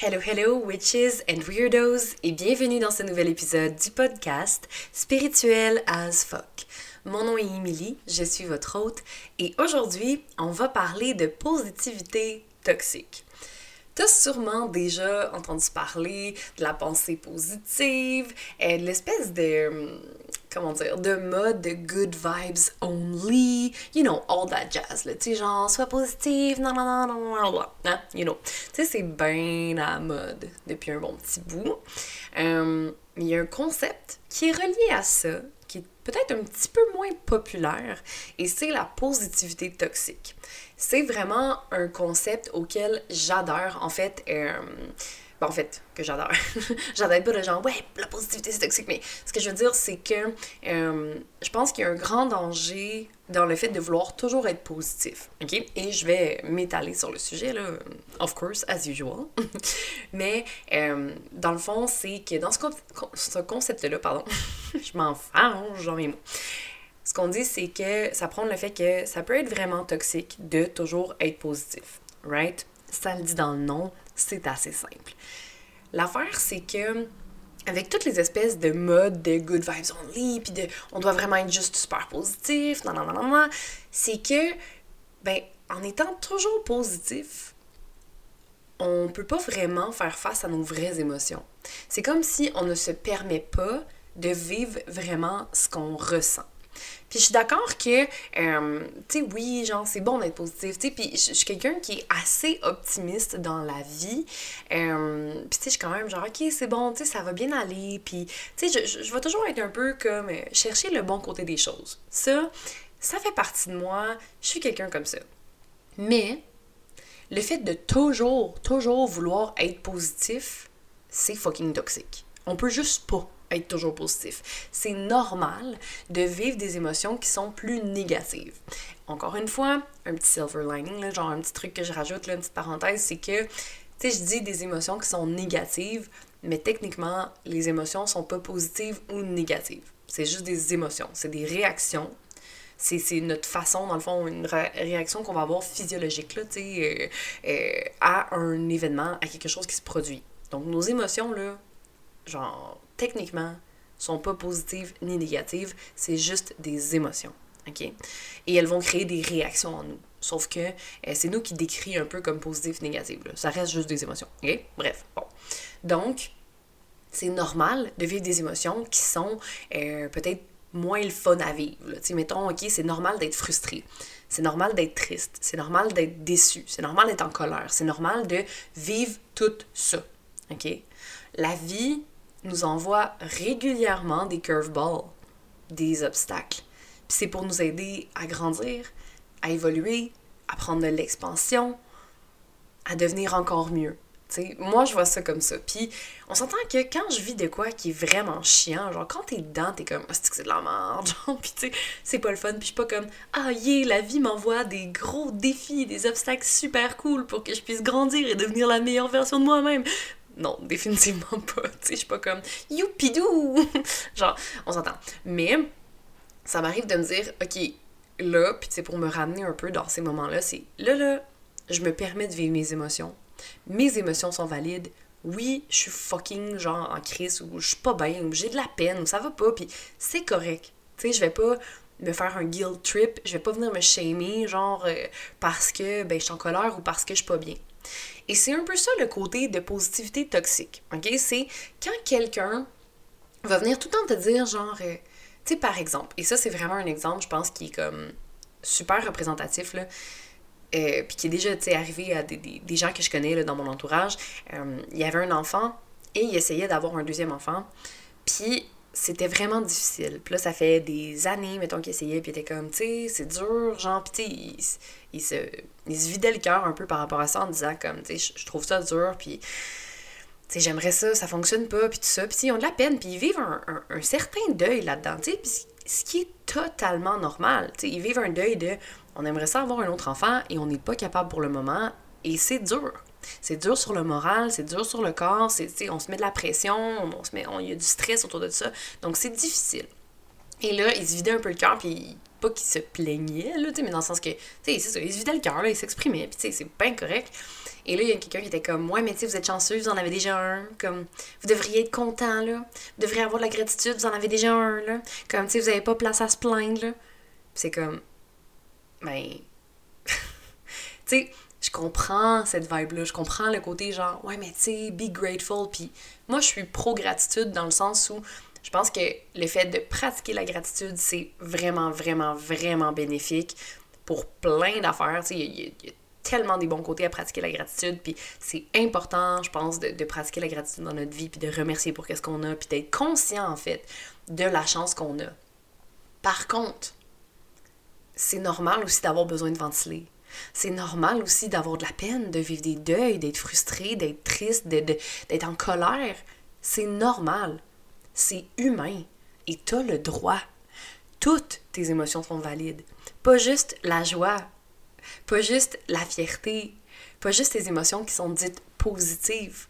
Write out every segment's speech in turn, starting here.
Hello, hello, witches and weirdos, et bienvenue dans ce nouvel épisode du podcast Spirituel as fuck. Mon nom est Emily, je suis votre hôte, et aujourd'hui, on va parler de positivité toxique. T'as sûrement déjà entendu parler de la pensée positive, de l'espèce de comment dire, de mode de good vibes only, you know, all that jazz, là, tu sais, genre, sois positive, non, non, non, non, non, hein, you know. Tu sais, c'est bien mode depuis un bon petit bout. Euh, il y a un concept qui est relié à ça, qui est peut-être un petit peu moins populaire, et c'est la positivité toxique. C'est vraiment un concept auquel j'adore, en fait, euh, ben, en fait, que j'adore. j'adore pas le genre, ouais, la positivité c'est toxique, mais ce que je veux dire, c'est que euh, je pense qu'il y a un grand danger dans le fait de vouloir toujours être positif, ok? Et je vais m'étaler sur le sujet, là, of course, as usual. mais euh, dans le fond, c'est que dans ce, ce concept-là, pardon, je m'en fange dans mes mots. Ce qu'on dit, c'est que ça prend le fait que ça peut être vraiment toxique de toujours être positif, right? Ça le dit dans le nom, c'est assez simple. L'affaire, c'est que avec toutes les espèces de modes de good vibes only, puis de on doit vraiment être juste super positif, non, non, non, non, non, c'est que, ben, en étant toujours positif, on peut pas vraiment faire face à nos vraies émotions. C'est comme si on ne se permet pas de vivre vraiment ce qu'on ressent. Puis je suis d'accord que, euh, tu sais, oui, genre, c'est bon d'être positif, tu sais, puis je suis quelqu'un qui est assez optimiste dans la vie. Euh, puis tu sais, je suis quand même genre, ok, c'est bon, tu sais, ça va bien aller. Puis, tu sais, je, vais toujours être un peu comme euh, chercher le bon côté des choses. Ça, ça fait partie de moi. Je suis quelqu'un comme ça. Mais, le fait de toujours, toujours vouloir être positif, c'est fucking toxique. On peut juste pas être toujours positif. C'est normal de vivre des émotions qui sont plus négatives. Encore une fois, un petit silver lining, genre un petit truc que je rajoute, une petite parenthèse, c'est que, tu sais, je dis des émotions qui sont négatives, mais techniquement, les émotions sont pas positives ou négatives. C'est juste des émotions, c'est des réactions. C'est notre façon, dans le fond, une réaction qu'on va avoir physiologique, là, euh, euh, à un événement, à quelque chose qui se produit. Donc, nos émotions, là, genre, techniquement, sont pas positives ni négatives, c'est juste des émotions. OK? Et elles vont créer des réactions en nous. Sauf que euh, c'est nous qui décrit un peu comme positif, négatif. Ça reste juste des émotions. OK? Bref, bon. Donc, c'est normal de vivre des émotions qui sont euh, peut-être moins le fun à vivre. Tu mettons, OK, c'est normal d'être frustré. C'est normal d'être triste. C'est normal d'être déçu. C'est normal d'être en colère. C'est normal de vivre tout ça. OK? La vie nous envoie régulièrement des curveballs, des obstacles. Puis c'est pour nous aider à grandir, à évoluer, à prendre de l'expansion, à devenir encore mieux. sais, moi, je vois ça comme ça. Puis, on s'entend que quand je vis de quoi qui est vraiment chiant, genre, quand t'es dedans, t'es comme, c'est de la merde, genre, puis tu sais, c'est pas le fun. Puis je suis pas comme, ah, yeah, la vie m'envoie des gros défis, des obstacles super cool pour que je puisse grandir et devenir la meilleure version de moi-même. Non, définitivement pas. Tu sais, je suis pas comme youpidou! Genre, on s'entend. Mais ça m'arrive de me dire, ok, là, puis c'est pour me ramener un peu dans ces moments-là, c'est là, là, je me permets de vivre mes émotions. Mes émotions sont valides. Oui, je suis fucking genre en crise ou je suis pas bien ou j'ai de la peine ou ça va pas, puis c'est correct. Tu sais, je vais pas me faire un guilt trip, je vais pas venir me shamer genre euh, parce que ben je suis en colère ou parce que je suis pas bien. Et c'est un peu ça le côté de positivité toxique. OK? C'est quand quelqu'un va venir tout le temps te dire, genre, euh, tu sais, par exemple, et ça, c'est vraiment un exemple, je pense, qui est comme super représentatif, là. Euh, puis qui est déjà arrivé à des, des, gens que je connais là, dans mon entourage. Euh, il y avait un enfant et il essayait d'avoir un deuxième enfant. Puis c'était vraiment difficile. Puis là, ça fait des années, mettons, qu'il essayait, puis il était comme, tu sais, c'est dur, genre, puis sais, il, se, il se le cœur un peu par rapport à ça en disant, comme, tu sais, je trouve ça dur, puis, tu sais, j'aimerais ça, ça fonctionne pas, puis tout ça. Puis ils ont de la peine, puis ils vivent un, un, certain deuil là-dedans, tu sais, puis ce qui est totalement normal, tu sais, ils vivent un deuil de, on aimerait ça avoir un autre enfant, et on n'est pas capable pour le moment, et c'est dur. C'est dur sur le moral, c'est dur sur le corps, c'est, on se met de la pression, on, y a du stress autour de ça. Donc c'est difficile. Et là, il se vidait un peu le cœur, puis pas qu'il se plaignait, là, mais dans le sens que, tu sais, c'est il se vidait le cœur, il s'exprimait, puis tu sais, c'est bien correct. Et là, il y a quelqu'un qui était comme, ouais, mais tu sais, vous êtes chanceux, vous en avez déjà un, comme, vous devriez être content, là, vous devriez avoir de la gratitude, vous en avez déjà un, là, comme, tu sais, vous avez pas place à se plaindre, là. c'est comme, ben, tu sais, je comprends cette vibe-là, je comprends le côté genre, ouais, mais tu sais, be grateful, puis moi, je suis pro-gratitude dans le sens où je pense que le fait de pratiquer la gratitude, c'est vraiment, vraiment, vraiment bénéfique pour plein d'affaires. Il y, y, a tellement des bons côtés à pratiquer la gratitude, puis c'est important, je pense, de, de, pratiquer la gratitude dans notre vie, puis de remercier pour qu'est-ce qu'on a, puis d'être conscient, en fait, de la chance qu'on a. Par contre, c'est normal aussi d'avoir besoin de ventiler. C'est normal aussi d'avoir de la peine, de vivre des deuils, d'être frustré, d'être triste, d'être en colère. C'est normal. C'est humain. Et tu as le droit. Toutes tes émotions sont valides. Pas juste la joie, pas juste la fierté, pas juste tes émotions qui sont dites positives.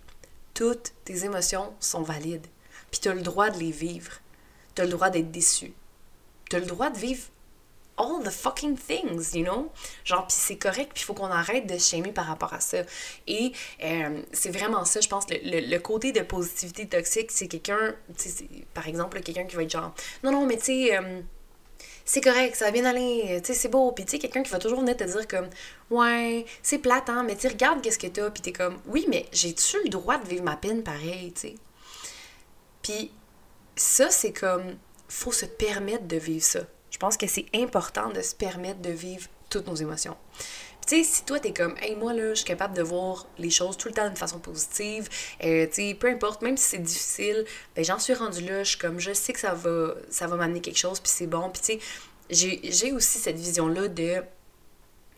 Toutes tes émotions sont valides. Puis tu as le droit de les vivre. Tu as le droit d'être déçu. Tu as le droit de vivre all the fucking things, you know? Genre, puis c'est correct, puis il faut qu'on arrête de se par rapport à ça. Et euh, c'est vraiment ça, je pense, le, le, côté de positivité toxique, c'est quelqu'un, par exemple, quelqu'un qui va être genre, non, non, mais tu sais, euh, c'est correct, ça va bien aller, tu sais, c'est beau. Puis tu sais, quelqu'un qui va toujours venir te dire comme, ouais, c'est plate, hein, mais tu regarde qu'est-ce que t'as, puis t'es comme, oui, mais j'ai-tu le droit de vivre ma peine pareil, tu sais? Puis ça, c'est comme, faut se permettre de vivre ça. Je pense que c'est important de se permettre de vivre toutes nos émotions. Tu sais, si toi, t'es comme, hey, moi, là, je suis capable de voir les choses tout le temps d'une façon positive, euh, tu sais, peu importe, même si c'est difficile, ben, j'en suis rendue là, je suis comme, je sais que ça va, ça va m'amener quelque chose, puis c'est bon. Puis, tu sais, j'ai aussi cette vision-là de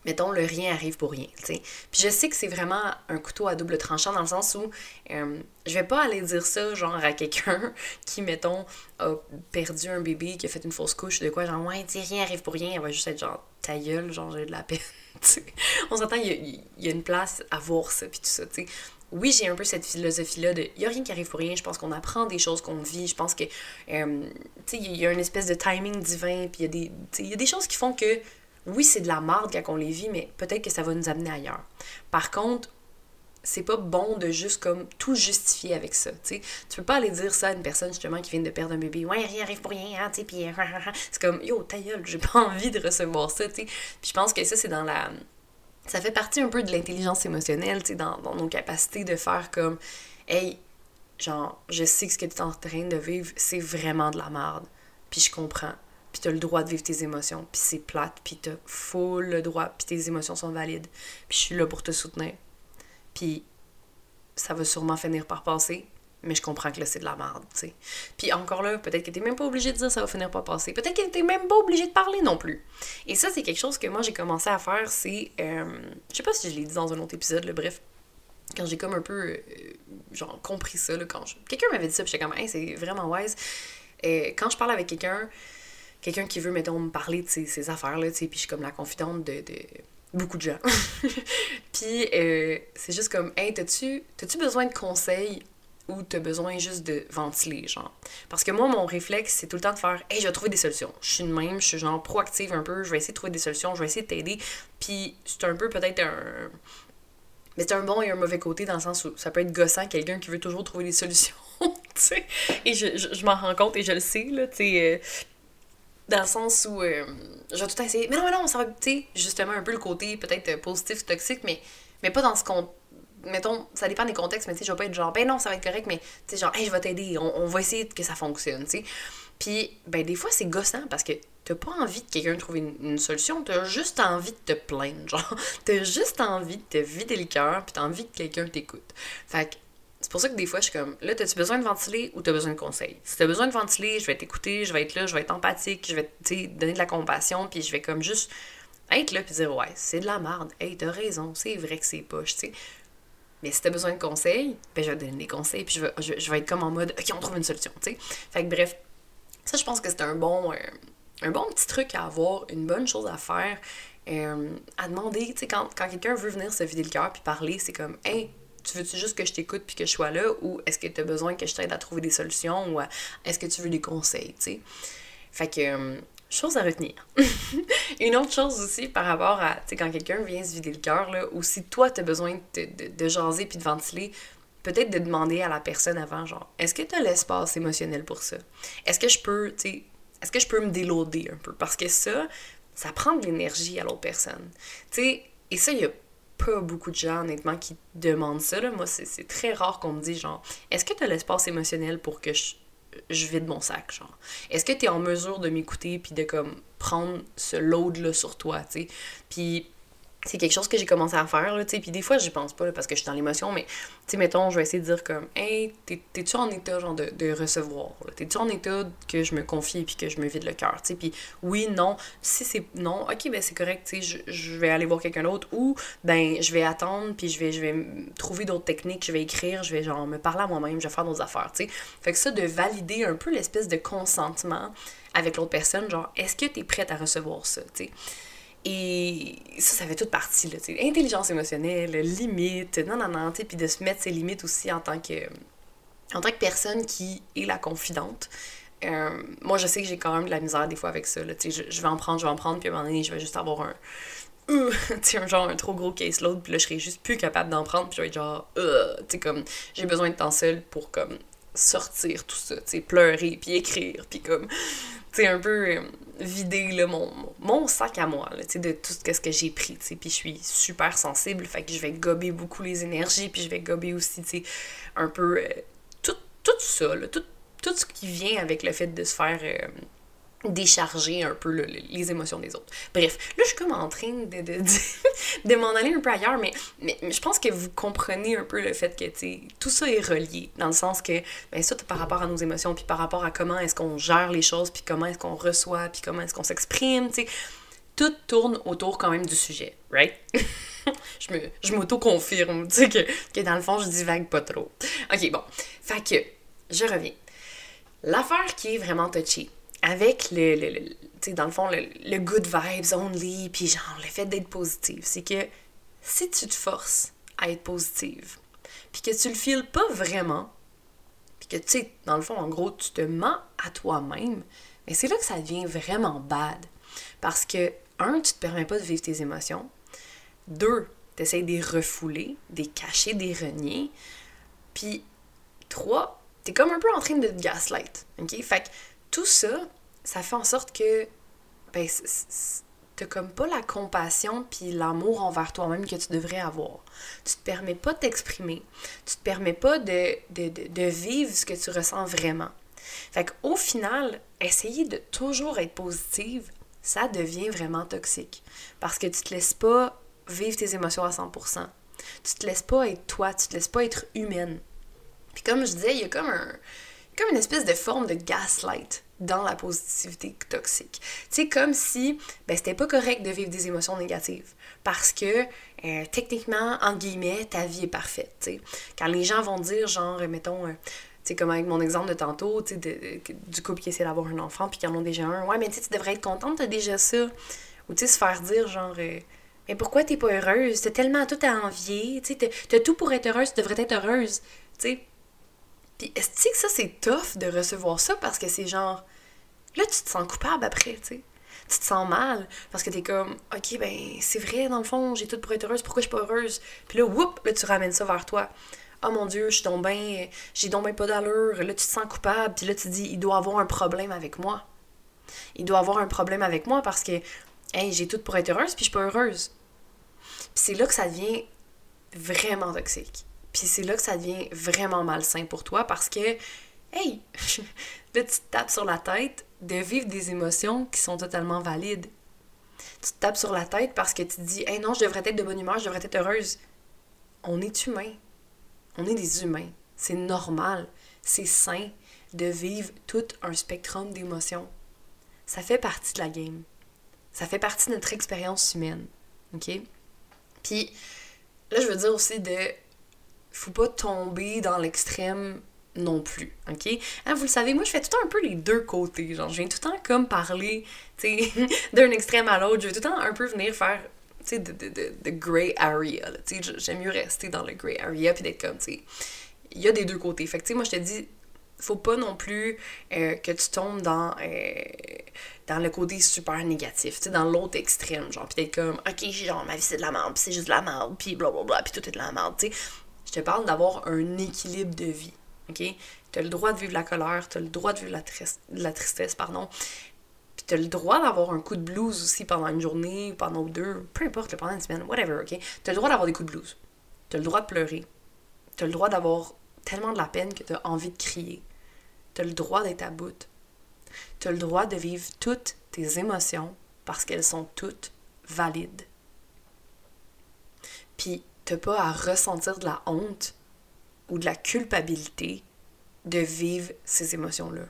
mettons, le rien arrive pour rien, tu sais. Puis je sais que c'est vraiment un couteau à double tranchant dans le sens où euh, je vais pas aller dire ça, genre, à quelqu'un qui, mettons, a perdu un bébé, qui a fait une fausse couche, de quoi, genre, ouais, tu rien arrive pour rien, elle va juste être genre, ta gueule, genre, j'ai de la peine, On s'entend, il y, a une place à voir ça, puis tout ça, tu sais. Oui, j'ai un peu cette philosophie-là de il a rien qui arrive pour rien. Je pense qu'on apprend des choses qu'on vit. Je pense que, euh, tu sais, il y a une espèce de timing divin, puis il y, des, y a des choses qui font que oui, c'est de la marde quand on les vit, mais peut-être que ça va nous amener ailleurs. Par contre, c'est pas bon de juste comme tout justifier avec ça, tu peux pas aller dire ça à une personne justement qui vient de perdre un bébé. Ouais, rien arrive pour rien, hein, puis c'est comme yo, ta gueule, j'ai pas envie de recevoir ça. Puis je pense que ça c'est dans la ça fait partie un peu de l'intelligence émotionnelle, tu sais, dans, dans nos capacités de faire comme hey, genre, je sais que ce que tu es en train de vivre, c'est vraiment de la merde. Puis je comprends puis t'as le droit de vivre tes émotions, puis c'est plate, puis t'as full le droit, puis tes émotions sont valides, puis je suis là pour te soutenir. Puis ça va sûrement finir par passer, mais je comprends que là, c'est de la merde, tu sais. Puis encore là, peut-être que t'es même pas obligé de dire ça va finir par passer. Peut-être que t'es même pas obligé de parler non plus. Et ça, c'est quelque chose que moi, j'ai commencé à faire, c'est... Euh, je sais pas si je l'ai dit dans un autre épisode, là, bref. Quand j'ai comme un peu, euh, genre, compris ça, là, quand quelqu'un m'avait dit ça, puis j'étais comme, hey, c'est vraiment wise. Et quand je parle avec quelqu'un, quelqu'un qui veut, mettons, me parler de ses, affaires, là, tu sais, puis je suis comme la confidente de, de beaucoup de gens. puis euh, c'est juste comme, hey, t'as-tu besoin de conseils ou t'as besoin juste de ventiler, genre? Parce que moi, mon réflexe, c'est tout le temps de faire, hey, je vais trouver des solutions. Je suis de même, je suis genre proactive un peu, je vais essayer de trouver des solutions, je vais essayer de t'aider. Puis c'est un peu peut-être un. Mais c'est un bon et un mauvais côté dans le sens où ça peut être gossant quelqu'un qui veut toujours trouver des solutions, tu sais. Et je, je, m'en rends compte et je le sais, là, tu sais. Euh, dans le sens où euh, je vais tout essayer. Mais non, mais non, ça va, tu justement un peu le côté peut-être positif, toxique, mais, mais pas dans ce qu'on. Mettons, ça dépend des contextes, mais tu sais, je vais pas être genre, ben non, ça va être correct, mais tu sais, genre, hey, je vais t'aider, on, va essayer que ça fonctionne, tu sais. Puis, ben, des fois, c'est gossant parce que t'as pas envie de quelqu'un trouver une, une solution, t'as juste envie de te plaindre, genre. T'as juste envie de te vider le cœur, puis t'as envie que quelqu'un t'écoute. Fait que, c'est pour ça que des fois, je suis comme, là, as-tu besoin de ventiler ou t'as besoin de conseils? Si t'as besoin de ventiler, je vais t'écouter, je vais être là, je vais être empathique, je vais te donner de la compassion, puis je vais comme juste être là, puis dire, ouais, c'est de la merde. Hey, t'as raison, c'est vrai que c'est poche, tu sais. Mais si t'as besoin de conseils, ben, je vais te donner des conseils, puis je vais, je, vais être comme en mode, OK, on trouve une solution, tu sais. Fait que bref, ça, je pense que c'est un bon, euh, un bon petit truc à avoir, une bonne chose à faire. Euh, à demander, tu sais, quand, quand quelqu'un veut venir se vider le cœur puis parler, c'est comme, hey, tu veux-tu juste que je t'écoute puis que je sois là ou est-ce que tu as besoin que je t'aide à trouver des solutions ou est-ce que tu veux des conseils, tu sais? Fait que euh, chose à retenir. Une autre chose aussi par rapport à, tu sais, quand quelqu'un vient se vider le cœur, là, ou si toi, tu as besoin de, de, de jaser puis de ventiler, peut-être de demander à la personne avant, genre, est-ce que tu as l'espace émotionnel pour ça? Est-ce que je peux, tu sais, est-ce que je peux me déloader un peu? Parce que ça, ça prend de l'énergie à l'autre personne. Tu sais, et ça, il y a pas beaucoup de gens, honnêtement, qui demandent ça. Là. Moi, c'est très rare qu'on me dise, genre, est-ce que tu l'espace émotionnel pour que je, je vide mon sac, genre? Est-ce que tu en mesure de m'écouter puis de, comme, prendre ce load-là sur toi, tu sais? Puis c'est quelque chose que j'ai commencé à faire, là, tu sais, puis des fois, j'y pense pas, parce que je suis dans l'émotion, mais, tu sais, mettons, je vais essayer de dire comme, hey, t'es-tu en état, genre, de, de recevoir, t'es-tu en état que je me confie puis que je me vide le cœur, tu puis oui, non, si c'est non, ok, ben c'est correct, tu sais, je, vais aller voir quelqu'un d'autre, ou, ben, je vais attendre, puis je vais, je vais trouver d'autres techniques, je vais écrire, je vais, genre, me parler à moi-même, je vais faire d'autres affaires, tu sais, fait que ça, de valider un peu l'espèce de consentement avec l'autre personne, genre, est-ce que t'es prête à recevoir ça, tu sais, et ça, ça fait toute partie, là, tu sais. Intelligence émotionnelle, limite, non, non, non, tu puis de se mettre ses limites aussi en tant que, en tant que personne qui est la confidente. Euh, moi, je sais que j'ai quand même de la misère des fois avec ça, là, tu je, je, vais en prendre, je vais en prendre, puis à un moment donné, je vais juste avoir un, euh, tu un genre, un trop gros caseload, puis là, je serai juste plus capable d'en prendre, puis je vais être genre, euh, tu sais, comme, j'ai besoin de temps seul pour, comme, sortir tout ça, tu sais, pleurer, puis écrire, puis comme, tu sais, un peu euh, vider là, mon, mon sac à moi, tu sais, de tout ce que j'ai pris, tu sais, puis je suis super sensible, fait que je vais gober beaucoup les énergies, puis je vais gober aussi, tu sais, un peu euh, tout, tout ça, tout, tout ce qui vient avec le fait de se faire... Euh, décharger un peu les émotions des autres. Bref, là, je suis comme en train de, de, de, m'en aller un peu ailleurs, mais, mais, je pense que vous comprenez un peu le fait que, tout ça est relié, dans le sens que, ben ça, par rapport à nos émotions, puis par rapport à comment est-ce qu'on gère les choses, puis comment est-ce qu'on reçoit, puis comment est-ce qu'on s'exprime, tu sais, tout tourne autour quand même du sujet, right? je me je m'auto-confirme, tu sais, que, que dans le fond, je divague pas trop. Ok, bon. Fait que, je reviens. L'affaire qui est vraiment touchée, avec le, le, tu sais, dans le fond, le, good vibes only, puis genre le fait d'être positive, c'est que si tu te forces à être positive, puis que tu le files pas vraiment, puis que tu sais, dans le fond, en gros, tu te mens à toi-même, mais c'est là que ça devient vraiment bad. Parce que, un, tu te permets pas de vivre tes émotions. Deux, tu essaies de les refouler, de les cacher, de les renier. Puis, trois, t'es comme un peu en train de te gaslight. OK? Fait que tout ça, ça fait en sorte que ben, t'as comme pas la compassion puis l'amour envers toi-même que tu devrais avoir. Tu te permets pas de t'exprimer. Tu te permets pas de, vivre ce que tu ressens vraiment. Fait qu'au final, essayer de toujours être positive, ça devient vraiment toxique. Parce que tu te laisses pas vivre tes émotions à 100%. Tu te laisses pas être toi, tu te laisses pas être humaine. Puis comme je disais, il y a comme un, comme une espèce de forme de gaslight dans la positivité toxique. C'est comme si ben, c'était pas correct de vivre des émotions négatives parce que euh, techniquement, en guillemets, ta vie est parfaite. T'sais. Quand les gens vont dire, genre, mettons, euh, sais, comme avec mon exemple de tantôt, tu sais, du couple qui essaie d'avoir un enfant puis qui en ont déjà un, ouais, mais tu devrais être contente, t'as déjà ça. Ou tu se faire dire, genre, euh, mais pourquoi t'es pas heureuse? T'as tellement tout à envier, tu t'as tout pour être heureuse, tu devrais être heureuse, tu sais. Puis est-ce que ça, c'est tough de recevoir ça parce que c'est genre. Là, tu te sens coupable après, tu sais? Tu te sens mal parce que t'es comme, ok, ben, c'est vrai, dans le fond, j'ai tout pour être heureuse, pourquoi je suis pas heureuse? Puis là, whoop, là, tu ramènes ça vers toi. Oh mon Dieu, je suis donc bien, j'ai donc pas d'allure. Là, tu te sens coupable, puis là, tu te dis, il doit avoir un problème avec moi. Il doit avoir un problème avec moi parce que, hey, j'ai tout pour être heureuse, puis je suis pas heureuse. Puis c'est là que ça devient vraiment toxique. Puis c'est là que ça devient vraiment malsain pour toi parce que, hey, là, tu te tapes sur la tête de vivre des émotions qui sont totalement valides. Tu te tapes sur la tête parce que tu te dis, hey non, je devrais être de bonne humeur, je devrais être heureuse. On est humain. On est des humains. C'est normal. C'est sain de vivre tout un spectrum d'émotions. Ça fait partie de la game. Ça fait partie de notre expérience humaine. OK? Puis là, je veux dire aussi de faut pas tomber dans l'extrême non plus, ok? Hein, vous le savez, moi je fais tout le temps un peu les deux côtés, genre je viens tout le temps comme parler, tu sais, d'un extrême à l'autre, je vais tout le temps un peu venir faire, tu de, de, de, de gray area, j'aime mieux rester dans le gray area puis d'être comme, tu il y a des deux côtés, fait que tu sais, moi je te dis, faut pas non plus euh, que tu tombes dans, euh, dans le côté super négatif, tu dans l'autre extrême, genre, pis comme, ok, genre, ma vie c'est de la merde, pis c'est juste de la merde, pis blablabla, pis tout est de la merde. Je te parle d'avoir un équilibre de vie, ok? T'as le droit de vivre la colère, t'as le droit de vivre la, tristesse, pardon, pis t'as le droit d'avoir un coup de blues aussi pendant une journée, pendant deux, peu importe, pendant une semaine, whatever, ok? T'as le droit d'avoir des coups de blues, t'as le droit de pleurer, t'as le droit d'avoir tellement de la peine que t'as envie de crier tu le droit d'être à bout. Tu as le droit de vivre toutes tes émotions parce qu'elles sont toutes valides. Puis, pas à ressentir de la honte ou de la culpabilité de vivre ces émotions-là.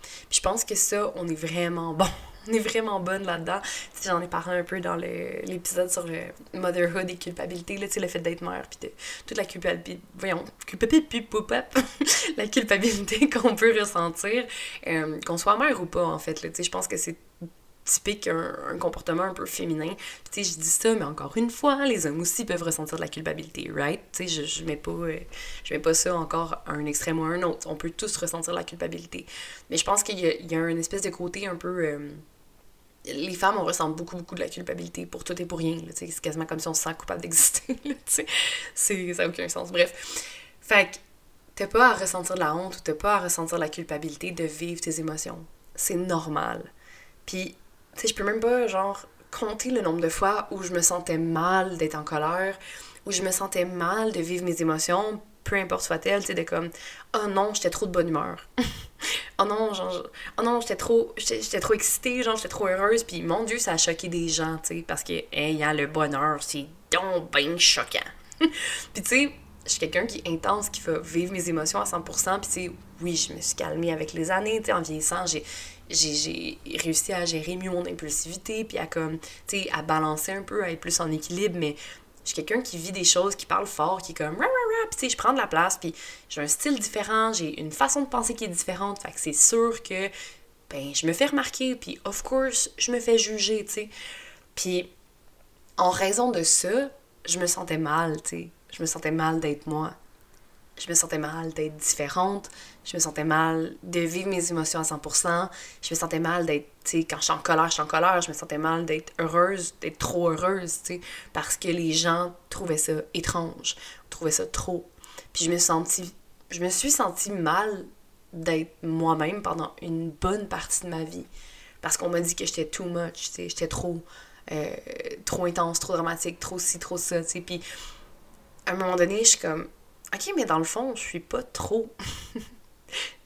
Puis je pense que ça, on est vraiment bon on est vraiment bonne là-dedans. J'en ai parlé un peu dans l'épisode sur motherhood et culpabilité, le fait d'être mère, puis toute la culpabilité, voyons, culpabilité, la culpabilité qu'on peut ressentir, euh, qu'on soit mère ou pas, en fait. Je pense que c'est typique un, comportement un peu féminin. Tu sais, je dis ça, mais encore une fois, les hommes aussi peuvent ressentir de la culpabilité, right? Tu sais, je, je mets pas euh, je mets pas ça encore à un extrême ou à un autre. On peut tous ressentir la culpabilité. Mais je pense qu'il y, y, a un espèce de côté un peu... Euh, les femmes, on ressent beaucoup, beaucoup de la culpabilité pour tout et pour rien. C'est quasiment comme si on se sent coupable d'exister. ça n'a aucun sens. Bref. Fait que t'as pas à ressentir de la honte ou t'as pas à ressentir la culpabilité de vivre tes émotions. C'est normal. Puis, tu sais, je peux même pas, genre, compter le nombre de fois où je me sentais mal d'être en colère, où je me sentais mal de vivre mes émotions, peu importe soit-elle, tu de comme, oh non, j'étais trop de bonne humeur. oh non, genre, oh non, j'étais trop, j'étais trop excitée, genre, j'étais trop heureuse. Puis mon Dieu, ça a choqué des gens, tu sais, parce que, ayant le bonheur, c'est donc bien choquant. puis tu sais, je suis quelqu'un qui est intense, qui va vivre mes émotions à 100%. Puis tu oui, je me suis calmée avec les années, tu sais, en vieillissant, j'ai j'ai réussi à gérer mieux mon impulsivité, puis à comme, tu sais, à balancer un peu, à être plus en équilibre, mais je suis quelqu'un qui vit des choses, qui parle fort, qui est comme rah, tu sais, je prends de la place, puis j'ai un style différent, j'ai une façon de penser qui est différente, fait que c'est sûr que, ben, je me fais remarquer, puis of course, je me fais juger, tu sais. Puis, en raison de ça, je me sentais mal, tu sais. Je me sentais mal d'être moi je me sentais mal d'être différente, je me sentais mal de vivre mes émotions à 100%, je me sentais mal d'être, tu sais, quand je suis en colère, je suis en colère, je me sentais mal d'être heureuse, d'être trop heureuse, tu sais, parce que les gens trouvaient ça étrange, trouvaient ça trop. Puis je me, senti, je me suis sentie mal d'être moi-même pendant une bonne partie de ma vie, parce qu'on m'a dit que j'étais too much, tu sais, j'étais trop, euh, trop intense, trop dramatique, trop ci, trop ça, tu sais, puis à un moment donné, je suis comme OK, mais dans le fond, je suis pas trop. tu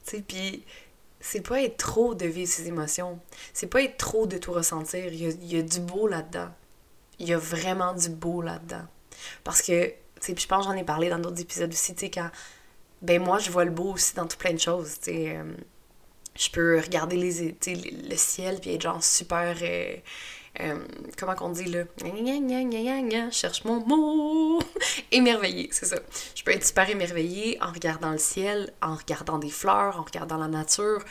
sais, puis c'est pas être trop de vivre ses émotions. C'est pas être trop de tout ressentir. Il y a, du beau là-dedans. Il y a vraiment du beau là-dedans. Parce que, tu sais, je pense j'en ai parlé dans d'autres épisodes aussi, tu sais, quand. Ben, moi, je vois le beau aussi dans tout plein de choses, tu sais. Euh, je peux regarder les, le ciel puis être genre super. Euh, euh, comment qu'on dit là? Cherche mon mot! Émerveillé c'est ça. Je peux être super émerveillée en regardant le ciel en regardant des fleurs en regardant la nature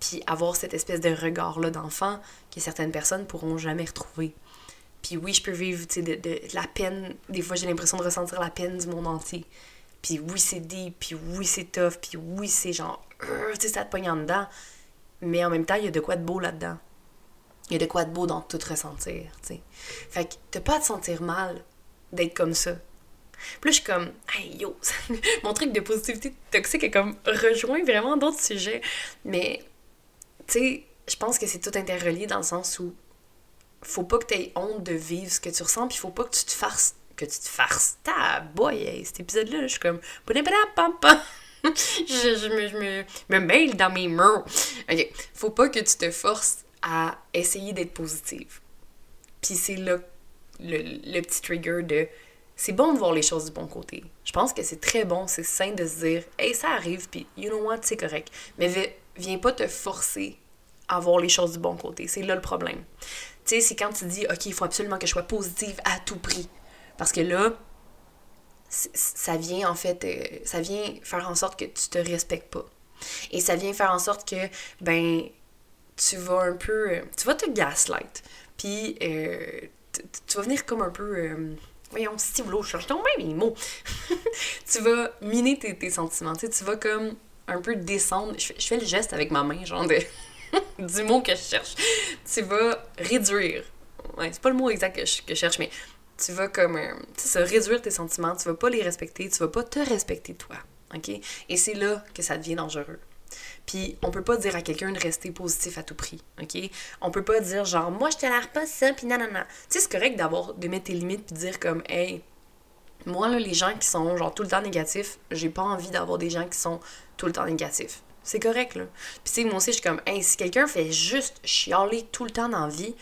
puis avoir cette espèce de regard là d'enfant que certaines personnes pourront jamais retrouver. Puis oui je peux vivre de, de, de la peine. Des fois j'ai l'impression de ressentir la peine du monde entier. Puis oui c'est deep puis oui c'est tough puis oui c'est genre euh, tu sais ça te pogne en dedans. Mais en même temps il y a de quoi de beau là dedans il y a de quoi de beau dans tout ressentir, tu sais. Fait que t'as pas à te sentir mal d'être comme ça. Puis là, je suis comme, hey yo, mon truc de positivité toxique est comme rejoint vraiment d'autres sujets. Mais, tu sais, je pense que c'est tout interrelié dans le sens où faut pas que t'aies honte de vivre ce que tu ressens, puis faut pas que tu te farces. Que tu te farces. Ta boy, cet épisode-là, je suis comme, je, je, me, je me, me mail dans mes murs. Ok, faut pas que tu te forces à essayer d'être positive. Puis c'est le, le, petit trigger de c'est bon de voir les choses du bon côté. Je pense que c'est très bon, c'est sain de se dire hey, ça arrive, puis you know what, c'est correct. Mais viens pas te forcer à voir les choses du bon côté. C'est là le problème. Tu sais, c'est quand tu dis ok, il faut absolument que je sois positive à tout prix. Parce que là, ça vient en fait, euh, ça vient faire en sorte que tu te respectes pas. Et ça vient faire en sorte que, ben, tu vas un peu. Euh, tu vas te gaslight. Puis euh, tu vas venir comme un peu. Euh, voyons, si je cherche même les mots. tu vas miner tes, tes sentiments. Tu vas comme un peu descendre. Je fais, le geste avec ma main, genre de, du mot que je cherche. Tu vas réduire. Ouais, c'est pas le mot exact que je, cherche, mais tu vas comme. Euh, tu sais, réduire tes sentiments, tu vas pas les respecter, tu vas pas te respecter toi. OK? Et c'est là que ça devient dangereux. Puis on peut pas dire à quelqu'un de rester positif à tout prix, OK? On peut pas dire genre moi je tolère pas ça puis non non non. Tu sais c'est correct d'avoir de mettre tes limites puis dire comme hey moi là les gens qui sont genre tout le temps négatifs, j'ai pas envie d'avoir des gens qui sont tout le temps négatifs. C'est correct là. Puis tu moi aussi je suis comme hey si quelqu'un fait juste chialer tout le temps dans la vie,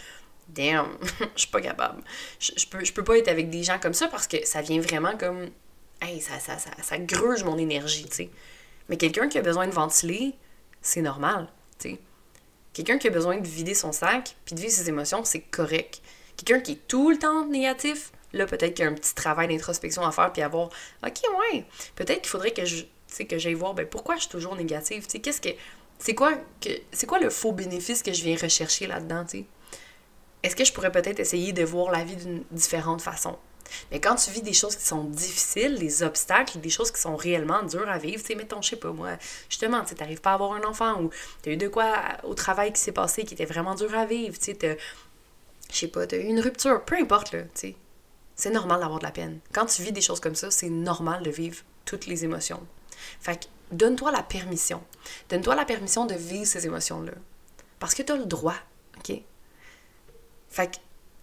damn, je suis pas capable. Je, peux peux pas être avec des gens comme ça parce que ça vient vraiment comme hey ça ça ça, ça gruge mon énergie, tu sais. Mais quelqu'un qui a besoin de ventiler, c'est normal, tu. Quelqu'un qui a besoin de vider son sac puis de vivre ses émotions, c'est correct. Quelqu'un qui est tout le temps négatif, là, peut-être qu'il y a un petit travail d'introspection à faire puis à voir, OK, ouais, peut-être qu'il faudrait que je, que j'aille voir, ben, pourquoi je suis toujours négative, tu sais, qu'est-ce que, c'est quoi, que, c'est quoi le faux bénéfice que je viens rechercher là-dedans, tu. Est-ce que je pourrais peut-être essayer de voir la vie d'une différente façon? Mais quand tu vis des choses qui sont difficiles, des obstacles, des choses qui sont réellement dures à vivre, tu sais, mettons, je sais pas, moi, justement, tu n'arrives pas à avoir un enfant ou tu as eu de quoi au travail qui s'est passé qui était vraiment dur à vivre, tu sais, je sais pas, eu une rupture, peu importe, là, tu sais. C'est normal d'avoir de la peine. Quand tu vis des choses comme ça, c'est normal de vivre toutes les émotions. Fait que donne-toi la permission. Donne-toi la permission de vivre ces émotions-là. Parce que tu as le droit, OK? Fait que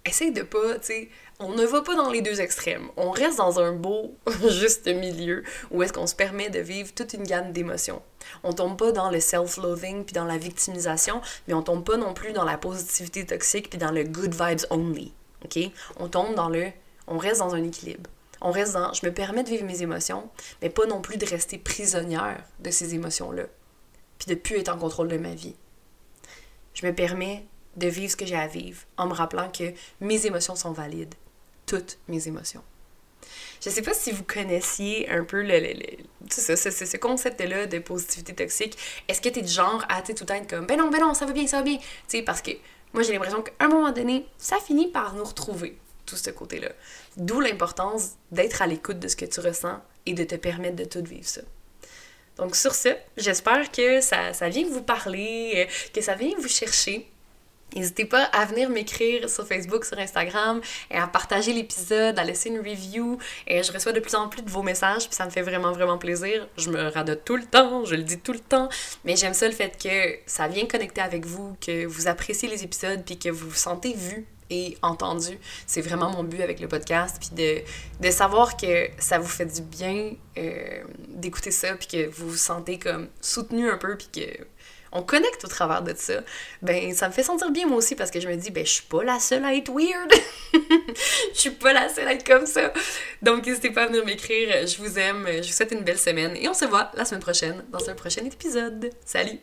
essaye de pas, tu sais, on ne va pas dans les deux extrêmes. On reste dans un beau juste milieu où est-ce qu'on se permet de vivre toute une gamme d'émotions. On tombe pas dans le self-loathing puis dans la victimisation, mais on tombe pas non plus dans la positivité toxique puis dans le good vibes only. OK? On tombe dans le on reste dans un équilibre. On reste dans je me permets de vivre mes émotions, mais pas non plus de rester prisonnière de ces émotions-là. Puis de plus être en contrôle de ma vie. Je me permets de vivre ce que j'ai à vivre en me rappelant que mes émotions sont valides toutes mes émotions. Je sais pas si vous connaissiez un peu le, ce, ce, concept-là de positivité toxique. Est-ce que tu es du genre à tout le être comme ben non, ben non, ça va bien, ça va bien. Tu sais, parce que moi j'ai l'impression qu'à un moment donné, ça finit par nous retrouver, tout ce côté-là. D'où l'importance d'être à l'écoute de ce que tu ressens et de te permettre de tout vivre ça. Donc sur ce, j'espère que ça, ça vient vous parler, euh, que ça vient vous chercher. N'hésitez pas à venir m'écrire sur Facebook, sur Instagram, et à partager l'épisode, à laisser une review. Et je reçois de plus en plus de vos messages, puis ça me fait vraiment, vraiment plaisir. Je me radote tout le temps, je le dis tout le temps, mais j'aime ça le fait que ça vient connecter avec vous, que vous appréciez les épisodes, puis que vous vous sentez vu et entendu. C'est vraiment mon but avec le podcast, puis de, de savoir que ça vous fait du bien euh, d'écouter ça, puis que vous vous sentez comme soutenu un peu, puis que on connecte au travers de ça, ben ça me fait sentir bien moi aussi parce que je me dis ben je suis pas la seule à être weird. Je suis pas la seule à être comme ça. Donc n'hésitez pas à venir m'écrire, je vous aime, je vous souhaite une belle semaine et on se voit la semaine prochaine dans un prochain épisode. Salut.